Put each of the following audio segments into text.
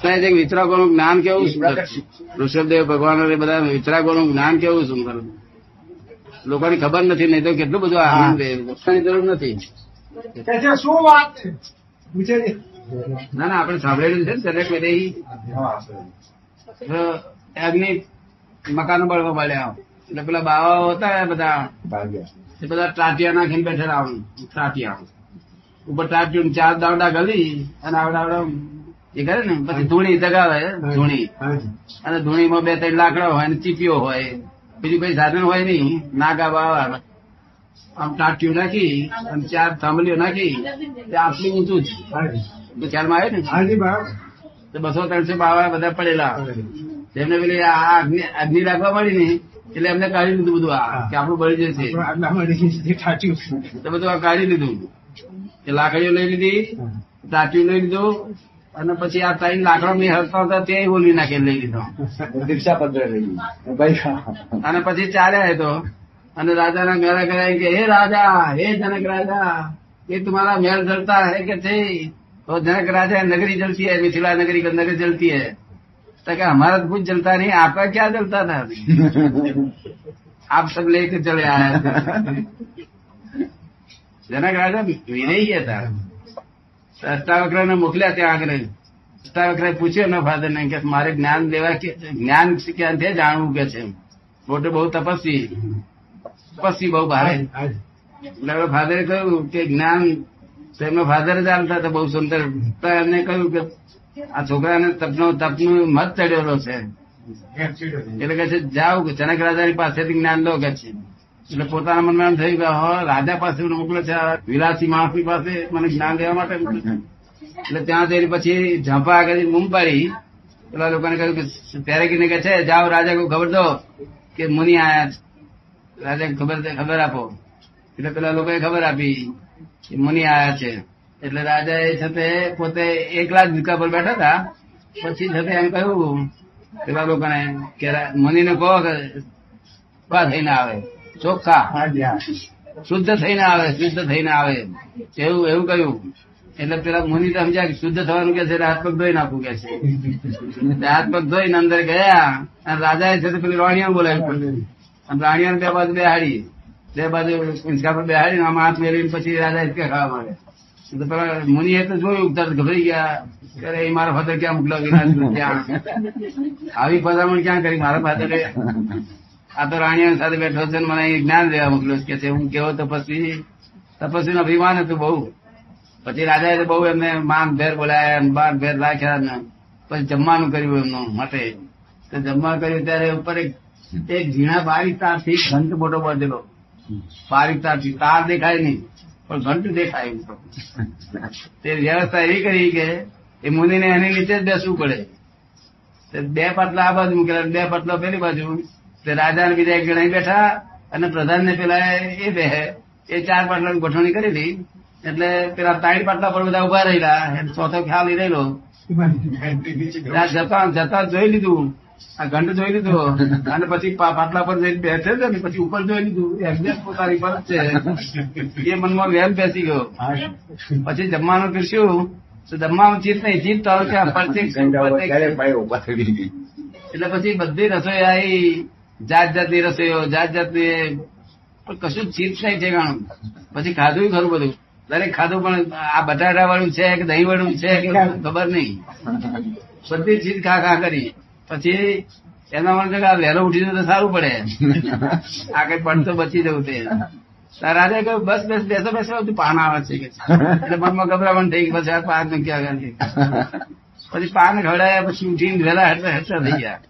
ત્યાં જે વિતરાગોનું જ્ઞાન કેવું ઋષભદેવ ભગવાન બધા વિતરાગો નું જ્ઞાન કેવું સુંદર લોકોની ખબર નથી નહીં તો કેટલું બધું આનંદ જરૂર નથી. શું વાત છે? ના ના આપણે સાંભળેલું છે ને દરેક અગ્નિ મકાનો બળવા મળ્યા એટલે પેલા બાવાઓ હતા બધા. એ બધા ટાટિયા નાખીને બેઠેલા ટાટિયા. ઉપર ટાટિયું ચાર દાવડા ગલી અને આવડા આવડા એ કરે ને પછી ધૂણી દગાવે ધૂણી. અને ધૂણીમાં બે ત્રણ લાકડા હોય અને ચીપીઓ હોય. બીજું કઈ સાધન હોય નહીં. નાગા બાવા. આમ ટાટિયું નાખી અને ચાર થાંભલીઓ નાખી. આટલું ઊંચું જ. ખ્યાલમાં આવે ને? તો બસો ત્રણસો બાવા બધા પડેલા. એમને પેલી આ અગ્નિ રાખવા મળી ને એટલે એમને કાઢી લીધું બધું આ કે આપણું બળી જશે. તો બધું આ કાઢી લીધું. એ લાકડીઓ લઈ લીધી ટાટિયું લઈ લીધું અને પછી આ ત્રણ લાકડો મેં હરતા હતા તે ઓલવી નાખી લઈ લીધો દીક્ષા પત્ર લઈ ભાઈ અને પછી ચાલ્યા એ તો અને રાજાના મેળા કરાય કે હે રાજા હે જનક રાજા ये तुम्हारा महल जलता है कि थे तो जनक राजा नगरी जलती है मिथिला नगरी का नगर जलती है तो क्या हमारा तो कुछ जलता नहीं आपका क्या जलता था आप सब लेके चले आए જનક રાજા વિનયી હતા અષ્ટાવક્ર ને મોકલ્યા ત્યાં આગળ. અષ્ટાવક્ર પૂછ્યું એના ફાધર ને કે મારે જ્ઞાન લેવા કે જ્ઞાન ક્યાંથી જાણવું કે છે? મોટો બહુ તપસ્વી. તપસ્વી બહુ ભારે એટલે ફાધરે કહ્યું કે જ્ઞાન તેમનો ફાધર જ હાલતા હતા બહુ સુંદર. તો એમને કહ્યું કે આ છોકરાને તપનો તપનું મત ચડેલો છે. એટલે કે છે જાઓ જનક રાજાની પાસેથી જ્ઞાન લો કે છે. એટલે પોતાના મનમાં એમ થયું કે હા રાજા પાસે મોકલે છે વિલાસી માણસની પાસે મને જ્ઞાન લેવા માટે. એટલે ત્યાં જઈને પછી ઝાંપા આગળ બૂમ પાડી પેલા લોકોને કહ્યું કે ત્યારે કીને કે છે, જાઓ રાજા કોઈ ખબર દો કે મુનિ આયા રાજા ખબર ખબર આપો. એટલે પેલા લોકોએ ખબર આપી કે મુનિ આયા છે. એટલે રાજા એ છે પોતે એકલા જ ઝુકા પર બેઠા હતા. પછી છે એમ કહ્યું પેલા લોકોને કે મુનિને કહો કે ઊભા થઈને આવે. ચોખ્ખા. શુદ્ધ થઈને આવે શુદ્ધ થઈને આવે. એવું એવું કહ્યું. એટલે પેલા મુનિ તો સમજ્યા કે શુદ્ધ થવાનું કે છે એટલે હાથ પગ ધોઈ નાખવું કે છે. હાથ પગ ધોઈને અંદર ગયા અને રાજાએ છે તે પેલી રાણીઓ બોલાવી અને રાણીયાને બે બાજુ બેહાડી બે બાજુ હિંચકા પર બેહાડી આમાં હાથ મેળવીને પછી રાજા હિંચકા ખાવા માંડે. તો પેલા મુનિએ તો જોયું તરત ગભરાઈ ગયા. અરે, એ મારા ફાધર ક્યાં મોકલાવી? આવી પધામણ ક્યાં કરી? મારા ફાધરે આ તો રાણીઓ સાથે બેઠો છે મને અહીં જ્ઞાન લેવા મોકલ્યો કે છે, હું કેવો તપસ્વી તપસ્વીનું અભિમાન હતું બહુ. પછી રાજાએ બહુ એમને માન ભેર બોલાયા બાર ભેર રાખ્યા ને પછી જમવાનું કર્યું એમનું માટે. તો જમવાનું કર્યું ત્યારે ઉપર એક ઝીણા બારીક તારથી ઘંટ મોટો બાંધેલો. બારીક તારથી તાર દેખાય નહીં, પણ ઘંટ દેખાય. તે. વ્યવસ્થા એવી કરી કે એ મુનિને એની નીચે જ બેસવું પડે. બે પાટલા આ બાજુ મૂકેલા, બે પાટલા પેલી બાજુ રાજા ને બીજા એક જણા બેઠા અને પ્રધાન ને પેલા એ બે એ ચાર પાટલાની ગોઠવણી કરેલી એટલે પેલા ત્રણ પાટલા પર બધા ઊભા રહેલા. ચોથો ખ્યાલ રહેલો. જતા જતા જોઈ લીધું. આ ઘંટ જોઈ લીધો. અને પછી પાટલા પર જઈને બેસે છે ને પછી ઉપર જોઈ લીધું. એક્ઝેક્ટ પોતાની પર છે. એ મનમાં વેમ બેસી ગયો. પછી જમવાનું પીરસ્યું. તો જમવાનું ચીત નહીં ચીત તો થઈ ગઈ? એટલે પછી બધી રસોઈ આવી. જાત જાતની રસોઈઓ જાત જાતની પણ કશું ચીપ નહીં ઠેકાણું. પછી ખાધું ખરું બધું. દરેક ખાધું પણ આ બટાટા વાળું છે કે દહીં વાળું છે કે ખબર નહીં. બધી ચીજ ખા ખા કરી પછી એના માટે આ વહેલો ઉઠી તો સારું પડે. આ કઈ પણ તો બચી જવું તે. રાજા કહ્યું બસ બસ બેસો બેસો. બધું પાન આવે છે એટલે મનમાં ગભરામણ થઈ પછી આ પાન ક્યાં આગળ પછી પાન ખવડાયા પછી ઉઠીને વહેલા હેઠળ હેઠળ થઈ ગયા.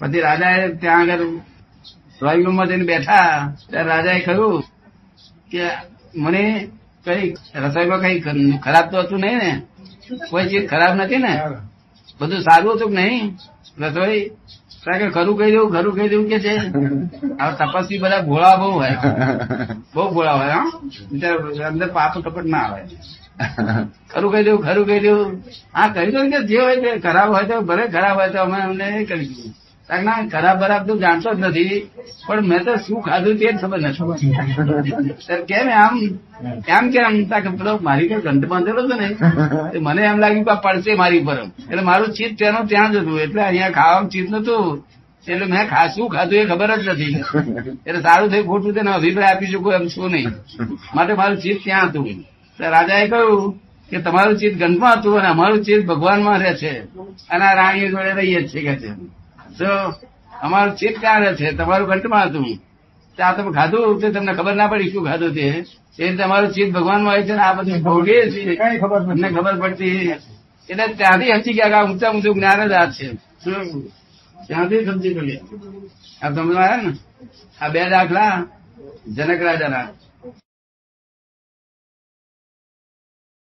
પછી રાજાએ ત્યાં આગળ ડ્રોઈંગ રૂમમાં જઈને બેઠા, ત્યારે રાજાએ કહ્યું કે મને કઈ રસોઈમાં કઈ ખરાબ તો હતું નહીં ને? કોઈ ચીજ ખરાબ નથી ને? બધું સારું હતું કે નહીં? રસોઈ કે ખરું કહી દઉં ખરું કહી દઉં કે છે. હવે તપસ્વી બધા ભોળા બહુ હોય. બહુ ભોળા હોય, હા. અંદર પાપ કપટ ના આવે ખરું કહી દઉં ખરું કહી દઉં હા કહી દઉં કે જે હોય તે ખરાબ હોય તો ભલે ખરાબ હોય તો અમે અમને કરી કે ના ખરાબ બરાબ તો જાણતો જ નથી, પણ મેં તો શું ખાધું તે ખબર નથી. કેમ આમ? એમ કેમ પેલો મારી કઈ ઘંટ બાંધેલો હતો ને મને એમ લાગ્યું કે પડશે મારી પર એટલે મારું ચિત્ત તેનું ત્યાં જ હતું. એટલે અહીંયા ખાવાનું ચિત્ત નતું એટલે મેં ખા, શું ખાધું એ ખબર જ નથી. એટલે સારું થયું, ખોટું તેનો અભિપ્રાય આપી શકું એમ શું નહીં. માટે મારું ચીજ ત્યાં હતું. રાજાએ કહ્યું કે તમારું ચિત્ત ગંધમાં હતું અને અમારું ચિત્ત ભગવાનમાં રહે છે. અને આ રાણીઓ જોડે રહીએ જ છે કે છે. અમારું ચિત્ત ક્યાં છે? તમારું કંઠમાં હતું. આ તમે ખાધું? તે તમને ખબર ના પડી શું ખાધું તે. એ રીતે અમારું ચિત્ત ભગવાનમાં હોય છે ને આ બધું ભોગીએ છીએ. કઈ ખબર. તમને ખબર પડતી. એટલે ત્યાંથી સમજી ગયા કે આ ઊંચા ઊંચું જ્ઞાન જ આ છે. ત્યાંથી સમજી ગયા આ તમે આવ્યા ને? આ બે દાખલા જનક રાજાના.